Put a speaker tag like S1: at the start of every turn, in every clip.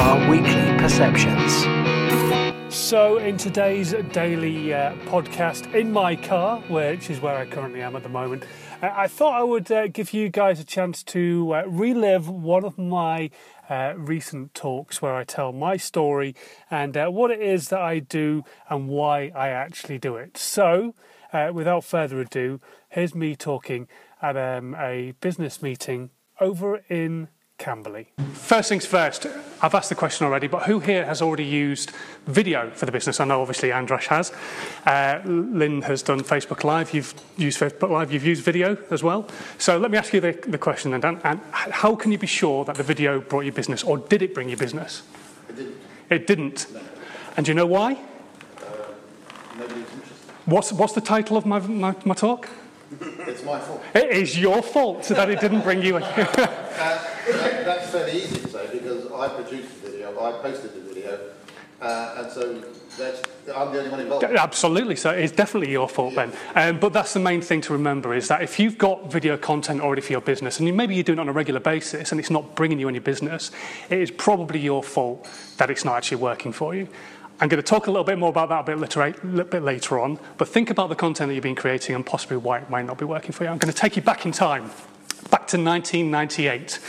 S1: our weekly perceptions.
S2: So, in today's daily uh, podcast in my car, which is where I currently am at the moment, uh, I thought I would uh, give you guys a chance to uh, relive one of my uh, recent talks where I tell my story and what it is that I do and why I actually do it. So, without further ado, here's me talking at um, a business meeting over in Camberley. First things first, I've asked the question already, but who here has already used video for the business? I know obviously Andras has. Uh, Lynn has done Facebook Live. You've used Facebook Live. You've used video as well. So let me ask you the, the question then, Dan. And how can you be sure that the video brought you business, or did it bring you business?
S3: It didn't.
S2: It didn't.
S3: No.
S2: And do you know why?
S3: Uh, nobody's interested.
S2: What's, what's the title of my, my, my talk?
S3: It's my fault.
S2: It is your fault that it didn't bring you.
S3: uh, that, that's fairly easy to say because I produced the video, I posted the video, uh, and so that's, I'm the only one involved.
S2: Absolutely, so it's definitely your fault then. Um, but that's the main thing to remember is that if you've got video content already for your business, and you, maybe you're doing it on a regular basis and it's not bringing you any business, it is probably your fault that it's not actually working for you. I'm going to talk a little bit more about that a bit, later, a little bit later on, but think about the content that you've been creating and possibly why it might not be working for you. I'm going to take you back in time, back to 1998.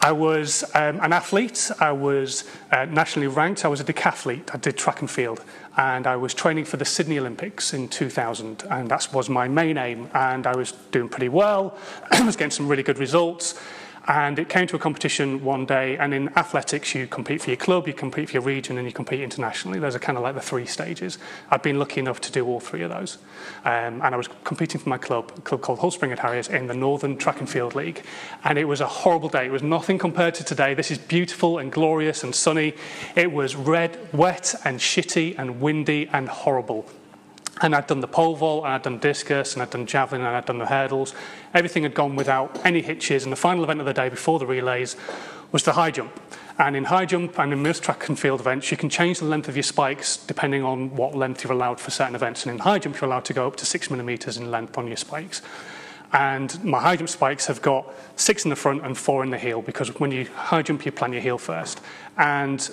S2: I was um, an athlete. I was uh, nationally ranked. I was a decathlete. I did track and field. And I was training for the Sydney Olympics in 2000. And that was my main aim. And I was doing pretty well. I was getting some really good results. And it came to a competition one day, and in athletics, you compete for your club, you compete for your region, and you compete internationally. Those are kind of like the three stages. I've been lucky enough to do all three of those. Um, and I was competing for my club, a club called Hull Springhead Harriers, in the Northern Track and Field League. And it was a horrible day. It was nothing compared to today. This is beautiful and glorious and sunny. It was red, wet, and shitty, and windy, and horrible. And I'd done the pole vault, and I'd done discus, and I'd done javelin, and I'd done the hurdles. Everything had gone without any hitches. And the final event of the day before the relays was the high jump. And in high jump and in most track and field events, you can change the length of your spikes depending on what length you're allowed for certain events. And in high jump, you're allowed to go up to six millimeters in length on your spikes. And my high jump spikes have got six in the front and four in the heel because when you high jump, you plan your heel first. And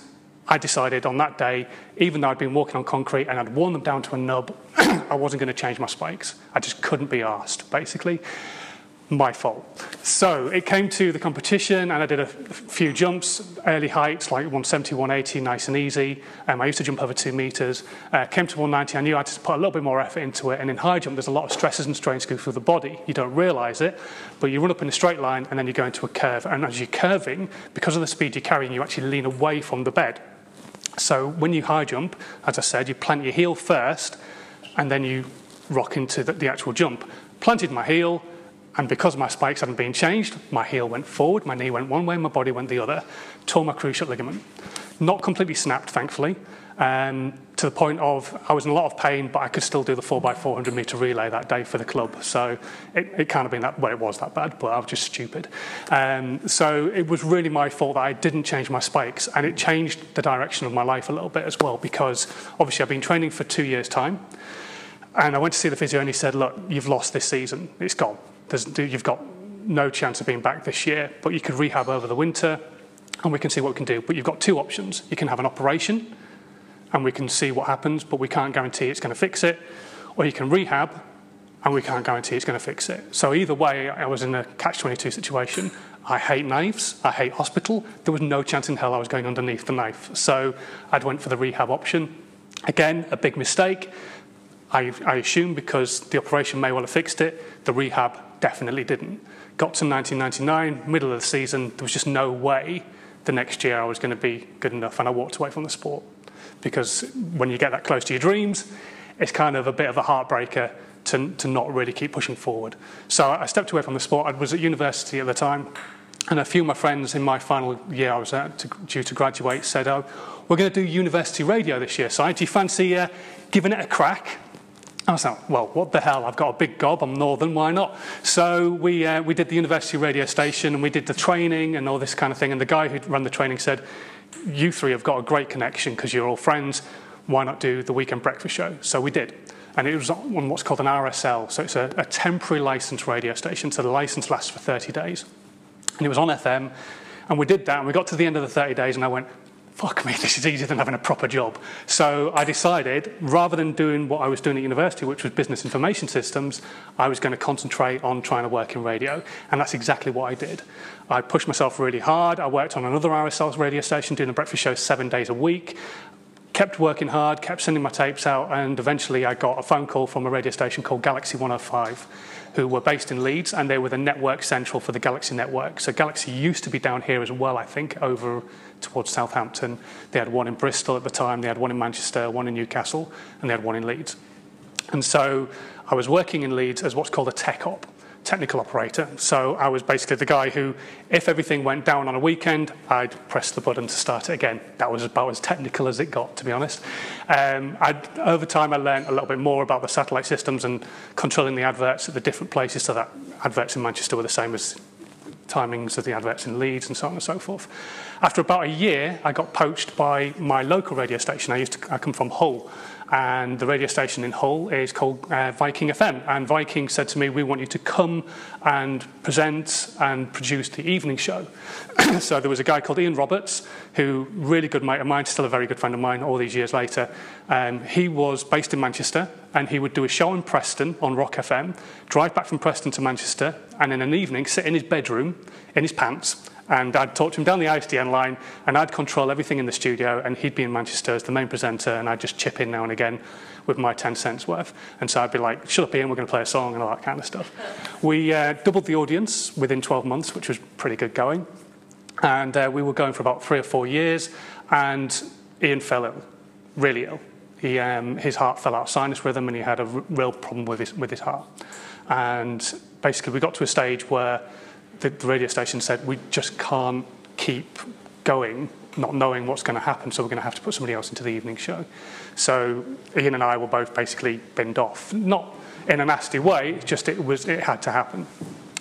S2: I decided on that day, even though I'd been walking on concrete and I'd worn them down to a nub, I wasn't going to change my spikes. I just couldn't be asked, basically. My fault. So it came to the competition, and I did a few jumps, early heights like 170, 180, nice and easy. Um, I used to jump over two meters. Uh, came to 190, I knew I had to put a little bit more effort into it. And in high jump, there's a lot of stresses and strains go through the body. You don't realize it, but you run up in a straight line, and then you go into a curve. And as you're curving, because of the speed you're carrying, you actually lean away from the bed. So when you high jump, as I said, you plant your heel first and then you rock into the, the actual jump. Planted my heel, and because my spikes hadn't been changed, my heel went forward, my knee went one way, my body went the other. Tore my cruciate ligament. Not completely snapped, thankfully, um, to the point of I was in a lot of pain, but I could still do the 4x400 metre relay that day for the club. So it, it can't have been that, well, it was that bad, but I was just stupid. Um, so it was really my fault that I didn't change my spikes, and it changed the direction of my life a little bit as well, because obviously I've been training for two years' time. And I went to see the physio, and he said, Look, you've lost this season. It's gone. There's, you've got no chance of being back this year, but you could rehab over the winter, and we can see what we can do. But you've got two options. You can have an operation, and we can see what happens, but we can't guarantee it's going to fix it. Or you can rehab, and we can't guarantee it's going to fix it. So either way, I was in a catch-22 situation. I hate knives. I hate hospital. There was no chance in hell I was going underneath the knife. So I'd went for the rehab option. Again, a big mistake. I, I assume because the operation may well have fixed it, the rehab definitely didn't. Got to 1999, middle of the season, there was just no way the next year I was going to be good enough, and I walked away from the sport because when you get that close to your dreams, it's kind of a bit of a heartbreaker to, to not really keep pushing forward. So I stepped away from the sport. I was at university at the time, and a few of my friends in my final year I was at, to, due to graduate said, Oh, we're going to do university radio this year, so Do you fancy uh, giving it a crack? I was like, well, what the hell? I've got a big gob. I'm northern. Why not? So we uh, we did the university radio station and we did the training and all this kind of thing. And the guy who ran the training said, you three have got a great connection because you're all friends. Why not do the weekend breakfast show? So we did. And it was on what's called an RSL. So it's a, a temporary license radio station. So the license lasts for 30 days. And it was on FM. And we did that. And we got to the end of the 30 days. And I went, fuck me, this is easier than having a proper job. So I decided, rather than doing what I was doing at university, which was business information systems, I was going to concentrate on trying to work in radio. And that's exactly what I did. I pushed myself really hard. I worked on another RSL radio station doing a breakfast show seven days a week. Kept working hard, kept sending my tapes out, and eventually I got a phone call from a radio station called Galaxy 105 who were based in Leeds, and they were the network central for the Galaxy network. So Galaxy used to be down here as well, I think, over towards Southampton. They had one in Bristol at the time, they had one in Manchester, one in Newcastle, and they had one in Leeds. And so I was working in Leeds as what's called a tech op technical operator. So I was basically the guy who, if everything went down on a weekend, I'd press the button to start it again. That was about as technical as it got, to be honest. Um, over time, I learned a little bit more about the satellite systems and controlling the adverts at the different places so that adverts in Manchester were the same as timings of the adverts in Leeds and so on and so forth. After about a year, I got poached by my local radio station. I used to I come from Hull, and the radio station in Hull is called uh, Viking FM. And Viking said to me, We want you to come and present and produce the evening show. so there was a guy called Ian Roberts, who really good mate of mine, still a very good friend of mine all these years later. Um, he was based in Manchester and he would do a show in Preston on Rock FM, drive back from Preston to Manchester, and in an evening sit in his bedroom in his pants and I'd talk to him down the ISDN line, and I'd control everything in the studio, and he'd be in Manchester as the main presenter, and I'd just chip in now and again with my 10 cents worth. And so I'd be like, shut up, Ian, we're going to play a song, and all that kind of stuff. We uh, doubled the audience within 12 months, which was pretty good going. And uh, we were going for about three or four years, and Ian fell ill, really ill. He, um, his heart fell out of sinus rhythm, and he had a r- real problem with his, with his heart. And basically, we got to a stage where the, the radio station said, we just can't keep going not knowing what's going to happen, so we're going to have to put somebody else into the evening show. So Ian and I were both basically binned off, not in a nasty way, just it was it had to happen.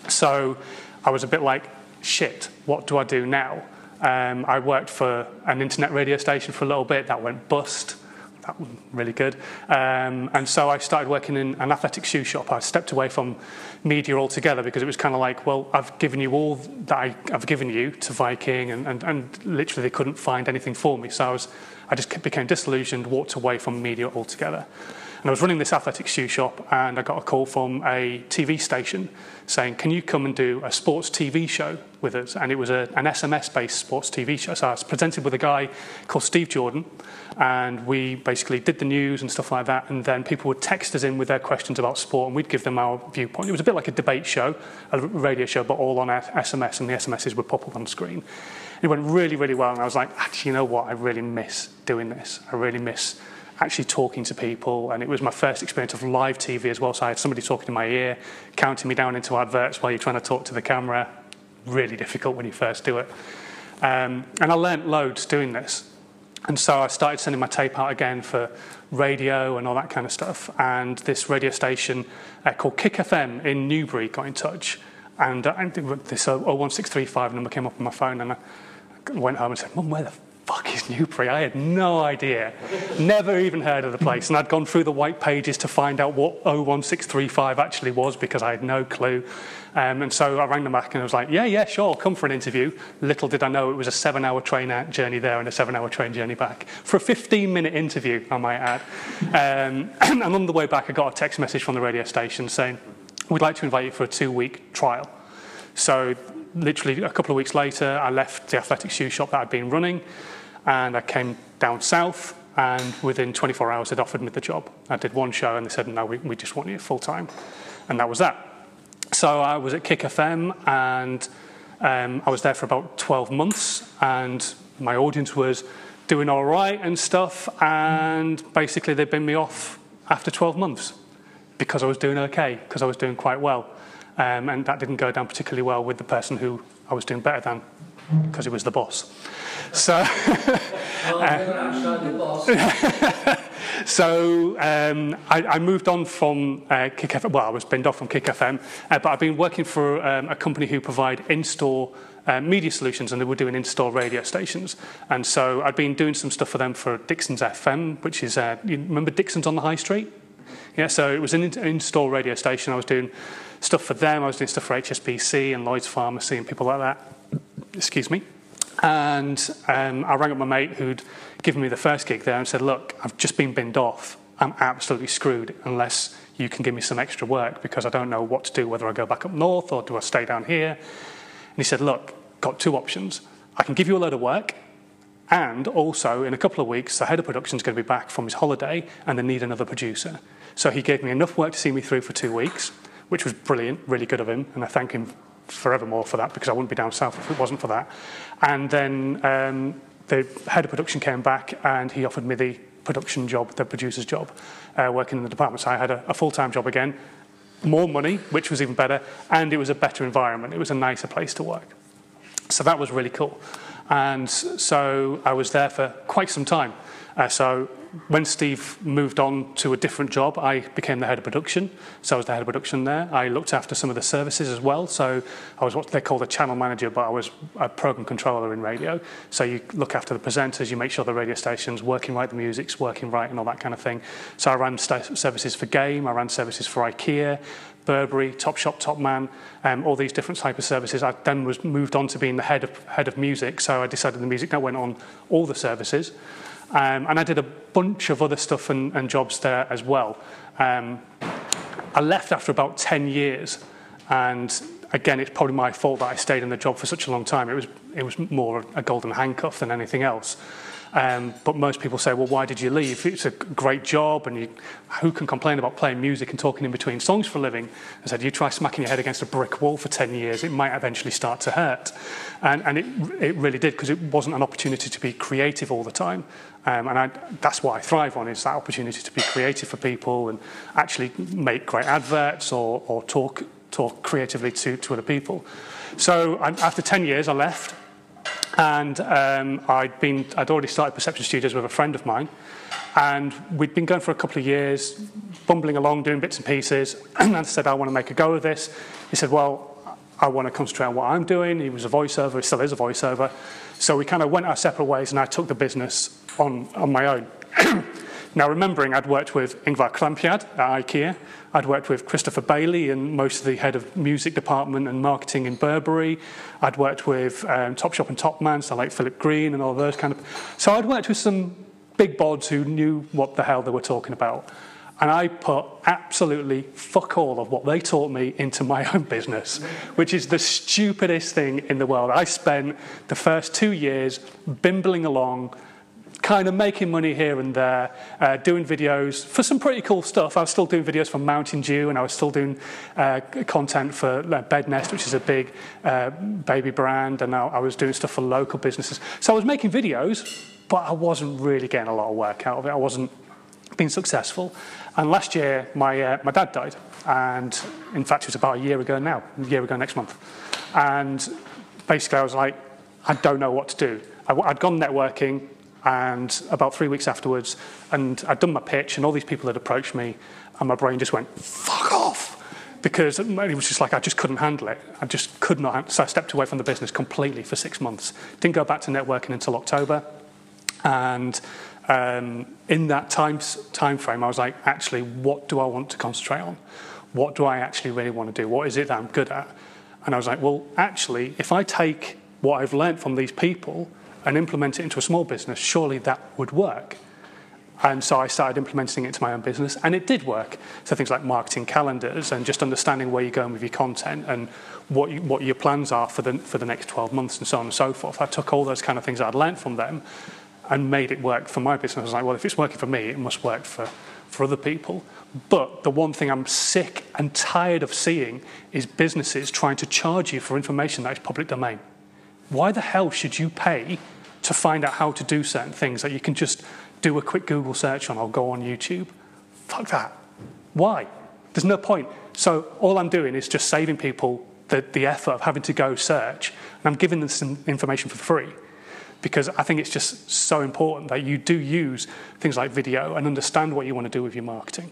S2: So I was a bit like, shit, what do I do now? Um, I worked for an internet radio station for a little bit, that went bust that was really good. Um, and so I started working in an athletic shoe shop. I stepped away from media altogether because it was kind of like, well, I've given you all that I, have given you to Viking, and, and, and literally they couldn't find anything for me. So I, was, I just became disillusioned, walked away from media altogether. And I was running this athletic shoe shop, and I got a call from a TV station saying, Can you come and do a sports TV show with us? And it was a, an SMS based sports TV show. So I was presented with a guy called Steve Jordan, and we basically did the news and stuff like that. And then people would text us in with their questions about sport, and we'd give them our viewpoint. It was a bit like a debate show, a radio show, but all on SMS, and the SMSs would pop up on screen. It went really, really well, and I was like, Actually, you know what? I really miss doing this. I really miss actually talking to people. And it was my first experience of live TV as well. So I had somebody talking in my ear, counting me down into adverts while you're trying to talk to the camera. Really difficult when you first do it. Um, and I learnt loads doing this. And so I started sending my tape out again for radio and all that kind of stuff. And this radio station uh, called Kick FM in Newbury got in touch. And, uh, this 01635 number came up on my phone, and I went home and said, Mum, where the fuck is Newbury? I had no idea. Never even heard of the place. And I'd gone through the white pages to find out what 01635 actually was because I had no clue. Um, and so I rang them back and I was like, yeah, yeah, sure, come for an interview. Little did I know it was a seven hour train journey there and a seven hour train journey back. For a 15 minute interview, I might add. Um, and on the way back, I got a text message from the radio station saying, we'd like to invite you for a two week trial. So literally a couple of weeks later, I left the athletic shoe shop that I'd been running and I came down south. And within 24 hours, they'd offered me the job. I did one show and they said, no, we, we just want you full time. And that was that. So I was at Kick FM and um, I was there for about 12 months. And my audience was doing all right and stuff. And basically, they binned me off after 12 months because I was doing okay, because I was doing quite well. Um, and that didn't go down particularly well with the person who I was doing better than because he was the boss. So, uh, so um, I, I, moved on from uh, Kick FM. Well, I was binned off from Kick FM, uh, but I've been working for um, a company who provide in-store uh, media solutions, and they were doing in-store radio stations. And so I'd been doing some stuff for them for Dixon's FM, which is uh, you remember Dixon's on the high street. Yeah, so it was an in-store radio station. I was doing stuff for them. I was doing stuff for HSBC and Lloyd's Pharmacy and people like that. Excuse me. And um, I rang up my mate who'd given me the first gig there and said, Look, I've just been binned off. I'm absolutely screwed unless you can give me some extra work because I don't know what to do, whether I go back up north or do I stay down here. And he said, Look, got two options. I can give you a load of work, and also in a couple of weeks, the head of production is going to be back from his holiday and they need another producer. So he gave me enough work to see me through for two weeks, which was brilliant, really good of him, and I thank him forevermore for that because I wouldn't be down south if it wasn't for that. And then um, the head of production came back and he offered me the production job, the producer's job, uh, working in the department. So I had a, a full-time job again, more money, which was even better, and it was a better environment. It was a nicer place to work. So that was really cool. And so I was there for quite some time. Uh, so when Steve moved on to a different job, I became the head of production. So I was the head of production there. I looked after some of the services as well. So I was what they call the channel manager, but I was a program controller in radio. So you look after the presenters, you make sure the radio station's working right, the music's working right, and all that kind of thing. So I ran services for Game, I ran services for IKEA, Burberry, Topshop, Topman, um, all these different type of services. I then was moved on to being the head of, head of music, so I decided the music now went on all the services. Um, and I did a bunch of other stuff and, and jobs there as well. Um, I left after about 10 years, and again, it's probably my fault that I stayed in the job for such a long time. It was, it was more a golden handcuff than anything else. Um, but most people say, well, why did you leave? It's a great job, and you, who can complain about playing music and talking in between songs for a living? I said, you try smacking your head against a brick wall for 10 years, it might eventually start to hurt. And, and it, it really did, because it wasn't an opportunity to be creative all the time. Um, and I, that's what I thrive on, is that opportunity to be creative for people and actually make great adverts or, or talk, talk creatively to, to other people. So I, after 10 years, I left and um, I'd, been, I'd already started Perception Studios with a friend of mine. And we'd been going for a couple of years, bumbling along, doing bits and pieces. And I said, I want to make a go of this. He said, Well, I want to concentrate on what I'm doing. He was a voiceover, he still is a voiceover. So we kind of went our separate ways, and I took the business on, on my own. now, remembering I'd worked with Ingvar Kamprad at IKEA, I'd worked with Christopher Bailey and most of the head of music department and marketing in Burberry. I'd worked with um, Topshop and Topman, so like Philip Green and all those kind of. So I'd worked with some big bods who knew what the hell they were talking about. And I put absolutely fuck all of what they taught me into my own business, which is the stupidest thing in the world. I spent the first two years bimbling along kind of making money here and there, uh, doing videos for some pretty cool stuff. I was still doing videos for Mountain Dew, and I was still doing uh, content for uh, Bednest, which is a big uh, baby brand, and I, I was doing stuff for local businesses. So I was making videos, but I wasn't really getting a lot of work out of it. I wasn't being successful. And last year, my, uh, my dad died. And in fact, it was about a year ago now, a year ago next month. And basically, I was like, I don't know what to do. I'd gone networking, and about three weeks afterwards, and I'd done my pitch, and all these people had approached me, and my brain just went, fuck off. Because it was just like I just couldn't handle it. I just could not. So I stepped away from the business completely for six months. Didn't go back to networking until October. And um, in that time, time frame, I was like, actually, what do I want to concentrate on? What do I actually really want to do? What is it that I'm good at? And I was like, well, actually, if I take what I've learned from these people and implement it into a small business, surely that would work. And so I started implementing it into my own business, and it did work. So things like marketing calendars and just understanding where you're going with your content and what, you, what your plans are for the, for the next 12 months and so on and so forth. I took all those kind of things I'd learned from them and made it work for my business. I was like, well, if it's working for me, it must work for, for other people. But the one thing I'm sick and tired of seeing is businesses trying to charge you for information that is public domain. Why the hell should you pay to find out how to do certain things that you can just do a quick Google search on or go on YouTube? Fuck that. Why? There's no point. So all I'm doing is just saving people the, the effort of having to go search, and I'm giving them some information for free because I think it's just so important that you do use things like video and understand what you want to do with your marketing.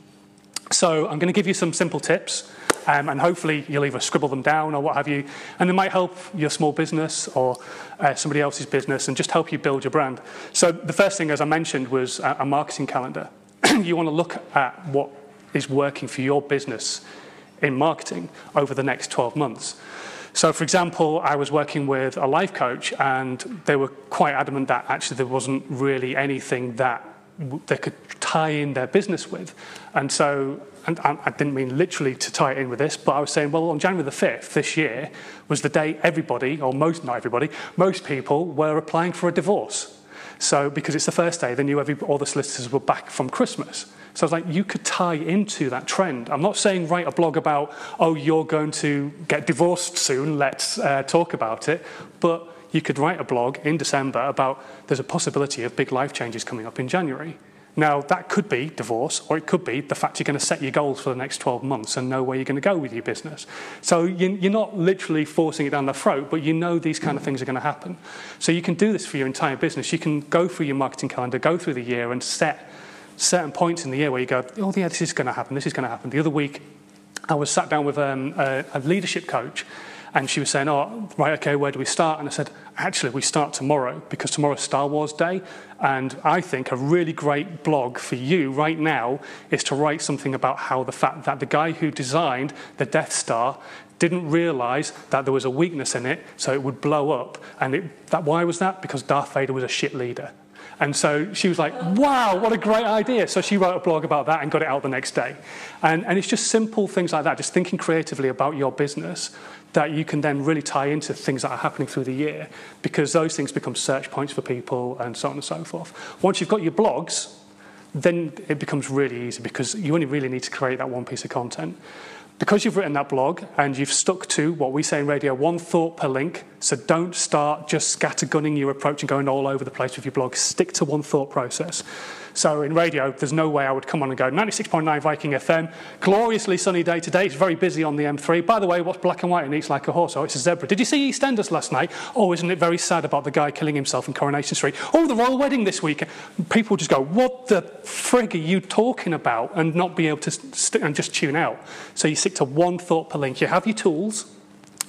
S2: So I'm going to give you some simple tips, um, and hopefully you'll either scribble them down or what have you, and they might help your small business or uh, somebody else's business and just help you build your brand. So the first thing, as I mentioned, was a, a marketing calendar. you want to look at what is working for your business in marketing over the next 12 months. So, for example, I was working with a life coach, and they were quite adamant that actually there wasn't really anything that they could tie in their business with. And so, and I didn't mean literally to tie it in with this, but I was saying, well, on January the 5th this year was the day everybody, or most, not everybody, most people were applying for a divorce. So, because it's the first day, they knew every, all the solicitors were back from Christmas. So I was like, you could tie into that trend. I'm not saying write a blog about, oh, you're going to get divorced soon, let's uh, talk about it. But you could write a blog in December about there's a possibility of big life changes coming up in January. Now, that could be divorce, or it could be the fact you're going to set your goals for the next 12 months and know where you're going to go with your business. So you're not literally forcing it down their throat, but you know these kind of things are going to happen. So you can do this for your entire business. You can go through your marketing calendar, go through the year, and set certain points in the year where you go, oh, yeah, this is going to happen, this is going to happen. The other week, I was sat down with um, a, a leadership coach, and she was saying, oh, right, okay, where do we start? And I said, actually, we start tomorrow because tomorrow's Star Wars Day. And I think a really great blog for you right now is to write something about how the fact that the guy who designed the Death Star didn't realize that there was a weakness in it, so it would blow up. And it, that, why was that? Because Darth Vader was a shit leader. And so she was like, wow, what a great idea. So she wrote a blog about that and got it out the next day. And, and it's just simple things like that, just thinking creatively about your business that you can then really tie into things that are happening through the year because those things become search points for people and so on and so forth. Once you've got your blogs, then it becomes really easy because you only really need to create that one piece of content. Because you've written that blog and you've stuck to what we say in radio, one thought per link, so don't start just scattergunning your approach and going all over the place with your blog. Stick to one thought process. So in radio, there's no way I would come on and go 96.9 Viking FM, gloriously sunny day today. It's very busy on the M3. By the way, what's black and white and eats like a horse? Oh, it's a zebra. Did you see EastEnders last night? Oh, isn't it very sad about the guy killing himself in Coronation Street? Oh, the royal wedding this week. People just go, what the frig are you talking about? And not be able to st- and just tune out. So you stick to one thought per link. You have your tools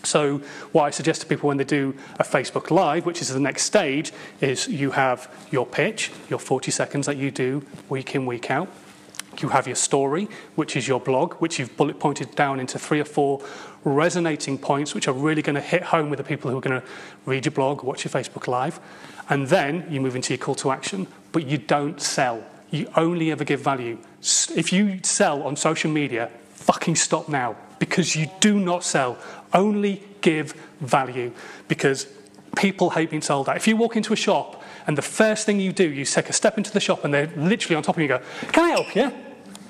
S2: so what I suggest to people when they do a Facebook Live, which is the next stage, is you have your pitch, your 40 seconds that you do week in, week out. You have your story, which is your blog, which you've bullet pointed down into three or four resonating points, which are really going to hit home with the people who are going to read your blog, watch your Facebook Live. And then you move into your call to action, but you don't sell. You only ever give value. If you sell on social media, fucking stop now because you do not sell. Only give value because people hate being sold that. If you walk into a shop and the first thing you do, you take a step into the shop and they're literally on top of you go, Can I help you?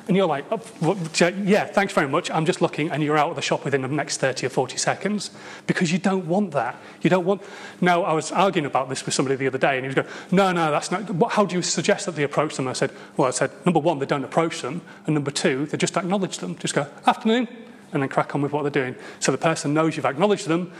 S2: And you're like, oh, yeah, thanks very much. I'm just looking, and you're out of the shop within the next 30 or 40 seconds because you don't want that. You don't want. Now, I was arguing about this with somebody the other day, and he was going, no, no, that's not. How do you suggest that they approach them? I said, well, I said, number one, they don't approach them, and number two, they just acknowledge them. Just go, afternoon, and then crack on with what they're doing. So the person knows you've acknowledged them,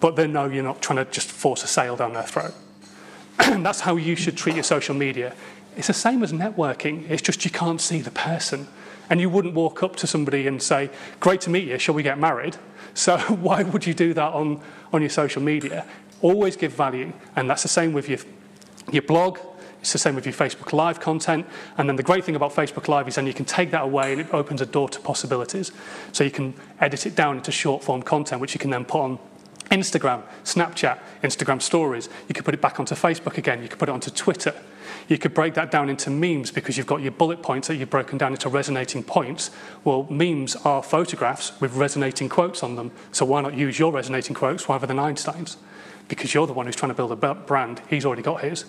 S2: but they know you're not trying to just force a sale down their throat. That's how you should treat your social media. It's the same as networking, it's just you can't see the person. And you wouldn't walk up to somebody and say, Great to meet you, shall we get married? So why would you do that on, on your social media? Always give value. And that's the same with your, your blog, it's the same with your Facebook Live content. And then the great thing about Facebook Live is then you can take that away and it opens a door to possibilities. So you can edit it down into short form content, which you can then put on Instagram, Snapchat, Instagram stories. You could put it back onto Facebook again. You could put it onto Twitter. You could break that down into memes because you've got your bullet points that you've broken down into resonating points. Well, memes are photographs with resonating quotes on them. So why not use your resonating quotes rather than Einstein's? Because you're the one who's trying to build a brand. He's already got his.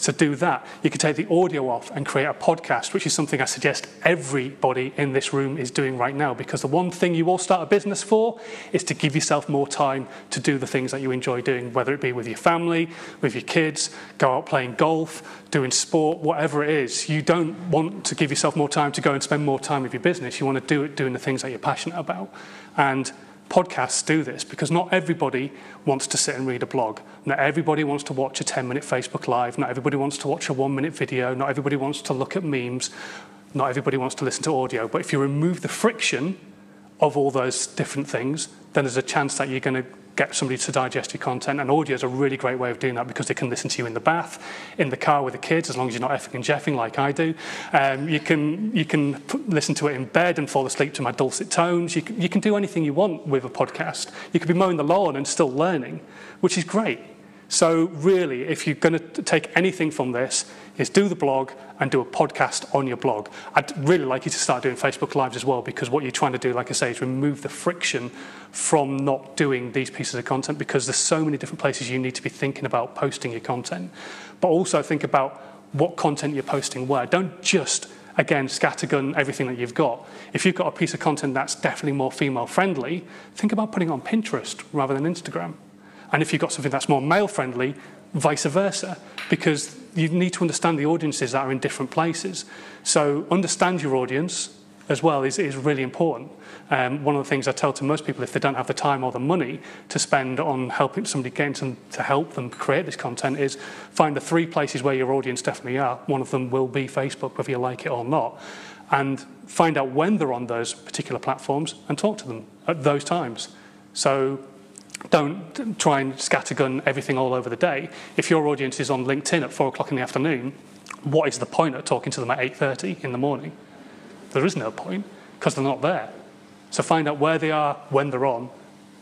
S2: So do that. You can take the audio off and create a podcast, which is something I suggest everybody in this room is doing right now. Because the one thing you all start a business for is to give yourself more time to do the things that you enjoy doing, whether it be with your family, with your kids, go out playing golf, doing sport, whatever it is. You don't want to give yourself more time to go and spend more time with your business. You want to do it doing the things that you're passionate about. And podcasts do this because not everybody wants to sit and read a blog. Not everybody wants to watch a 10 minute Facebook Live. Not everybody wants to watch a one minute video. Not everybody wants to look at memes. Not everybody wants to listen to audio. But if you remove the friction of all those different things, then there's a chance that you're going to get somebody to digest your content. And audio is a really great way of doing that because they can listen to you in the bath, in the car with the kids, as long as you're not effing and jeffing like I do. Um, you can, you can put, listen to it in bed and fall asleep to my dulcet tones. You can, you can do anything you want with a podcast. You could be mowing the lawn and still learning, which is great. So really, if you're going to take anything from this, is do the blog and do a podcast on your blog. I'd really like you to start doing Facebook Lives as well because what you're trying to do, like I say, is remove the friction from not doing these pieces of content because there's so many different places you need to be thinking about posting your content. But also think about what content you're posting where. Don't just again, scattergun everything that you've got. If you've got a piece of content that's definitely more female friendly, think about putting it on Pinterest rather than Instagram. And if you've got something that's more male friendly, vice versa, because you need to understand the audiences that are in different places. So understand your audience as well is, is really important. Um, one of the things I tell to most people if they don't have the time or the money to spend on helping somebody get into, to help them create this content is find the three places where your audience definitely are. One of them will be Facebook, whether you like it or not. And find out when they're on those particular platforms and talk to them at those times. So don't try and scattergun everything all over the day. If your audience is on LinkedIn at four o'clock in the afternoon, what is the point of talking to them at 8.30 in the morning? There is no point because they're not there. So find out where they are, when they're on,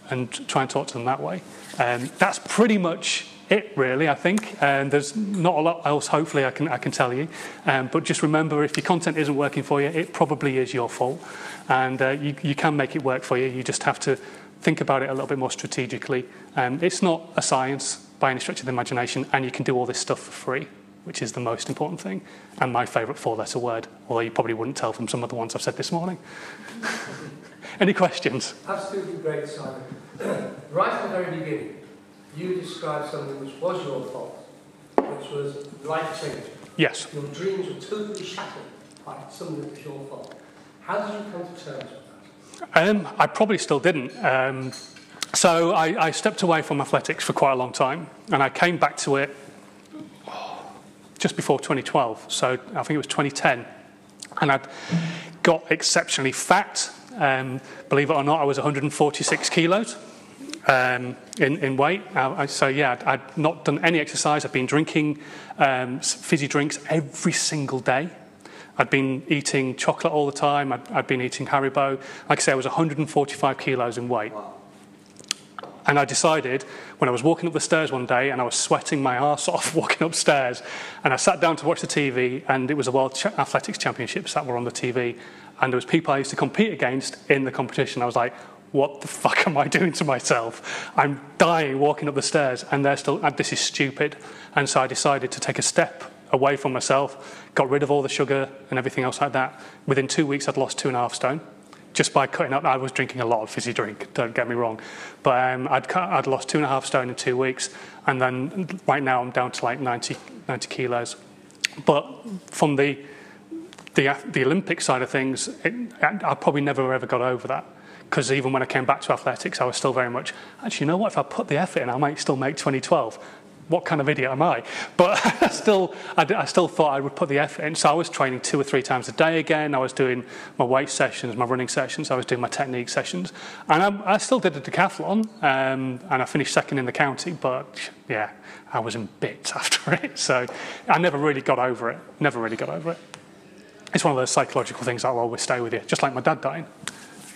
S2: and try and talk to them that way. Um, that's pretty much it, really, I think. And there's not a lot else, hopefully, I can, I can tell you. Um, but just remember, if your content isn't working for you, it probably is your fault. And uh, you, you can make it work for you. You just have to think about it a little bit more strategically. Um, it's not a science by any stretch of the imagination, and you can do all this stuff for free, which is the most important thing, and my favourite four-letter word, although you probably wouldn't tell from some of the ones I've said this morning. any questions?
S4: Absolutely great, Simon. right at the very beginning, you described something which was your fault, which was life-changing.
S2: Yes.
S4: Your dreams were totally shattered by something that was your fault. How did you come to terms with
S2: um, I probably still didn't. Um, so I, I, stepped away from athletics for quite a long time, and I came back to it just before 2012. So I think it was 2010, and I'd got exceptionally fat. Um, believe it or not, I was 146 kilos um, in, in, weight. I, so yeah, I'd, I'd, not done any exercise. I'd been drinking um, fizzy drinks every single day. I'd been eating chocolate all the time. I'd, I'd been eating Haribo. Like I say, I was 145 kilos in weight. And I decided when I was walking up the stairs one day and I was sweating my arse off walking upstairs, and I sat down to watch the TV, and it was the World Ch- Athletics Championships that were on the TV, and there was people I used to compete against in the competition. I was like, what the fuck am I doing to myself? I'm dying walking up the stairs, and they're still, and this is stupid. And so I decided to take a step away from myself, got rid of all the sugar and everything else like that. Within two weeks, I'd lost two and a half stone just by cutting up. I was drinking a lot of fizzy drink, don't get me wrong. But um, I'd, cut, I'd lost two and a half stone in two weeks. And then right now, I'm down to like 90, 90 kilos. But from the, the, the Olympic side of things, it, I probably never ever got over that because even when I came back to athletics, I was still very much, actually, you know what, if I put the effort in, I might still make 2012 what kind of idiot am I? But I still, I, still thought I would put the effort in. So I was training two or three times a day again. I was doing my weight sessions, my running sessions. I was doing my technique sessions. And I, I still did a decathlon, um, and I finished second in the county. But yeah, I was in bits after it. So I never really got over it. Never really got over it. It's one of those psychological things that will always stay with you, just like my dad dying.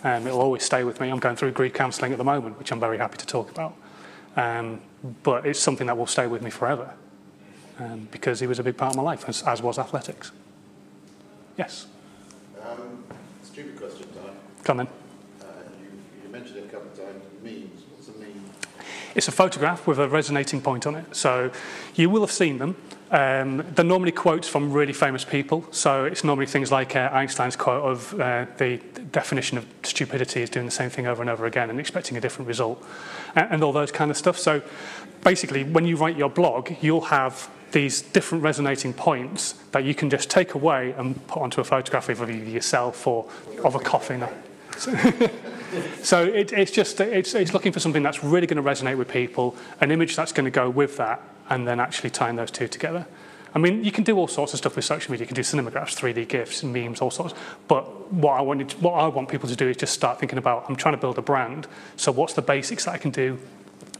S2: Um, it'll always stay with me. I'm going through grief counselling at the moment, which I'm very happy to talk about. Um, but it's something that will stay with me forever um, because he was a big part of my life, as, as was athletics. Yes?
S3: Um, stupid question, Tom.
S2: Come in.
S3: Uh, you, you, mentioned it a couple of times, memes. What's a meme?
S2: It's a photograph with a resonating point on it. So you will have seen them. Um, they're normally quotes from really famous people. So it's normally things like uh, Einstein's quote of uh, the definition of stupidity is doing the same thing over and over again and expecting a different result, and, and all those kind of stuff. So basically, when you write your blog, you'll have these different resonating points that you can just take away and put onto a photograph of either yourself or of a coffin. so it, it's just it's, it's looking for something that's really going to resonate with people, an image that's going to go with that, and then actually tying those two together. I mean, you can do all sorts of stuff with social media. You can do cinemagraphs, 3D GIFs, memes, all sorts. But what I, wanted, what I want people to do is just start thinking about, I'm trying to build a brand. So what's the basics that I can do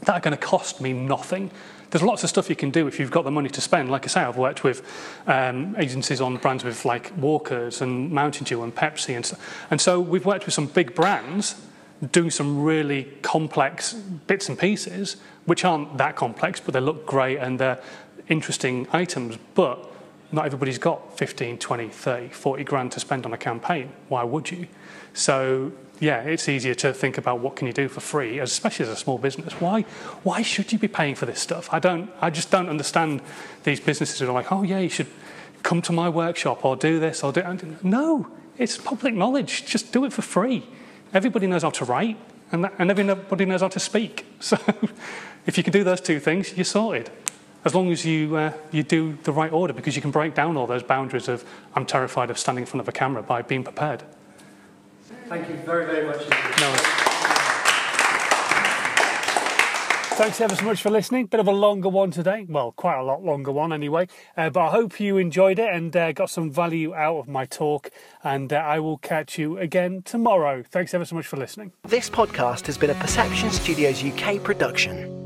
S2: that are going to cost me nothing. There's lots of stuff you can do if you've got the money to spend. Like I say, I've worked with um, agencies on brands with like Walkers and Mountain Dew and Pepsi, and so, and so we've worked with some big brands doing some really complex bits and pieces, which aren't that complex, but they look great and they're interesting items. But not everybody's got 15, 20, 30, 40 grand to spend on a campaign. Why would you? So yeah, it's easier to think about what can you do for free, especially as a small business. Why, why should you be paying for this stuff? I don't, I just don't understand these businesses who are like, oh yeah, you should come to my workshop or do this or do. No, it's public knowledge. Just do it for free. Everybody knows how to write, and, that, and everybody knows how to speak. So, if you can do those two things, you're sorted. As long as you uh, you do the right order, because you can break down all those boundaries of I'm terrified of standing in front of a camera by being prepared.
S4: Thank you very, very much.
S2: No.
S5: Thanks ever so much for listening. Bit of a longer one today. Well, quite a lot longer one anyway. Uh, but I hope you enjoyed it and uh, got some value out of my talk. And uh, I will catch you again tomorrow. Thanks ever so much for listening.
S1: This podcast has been a Perception Studios UK production.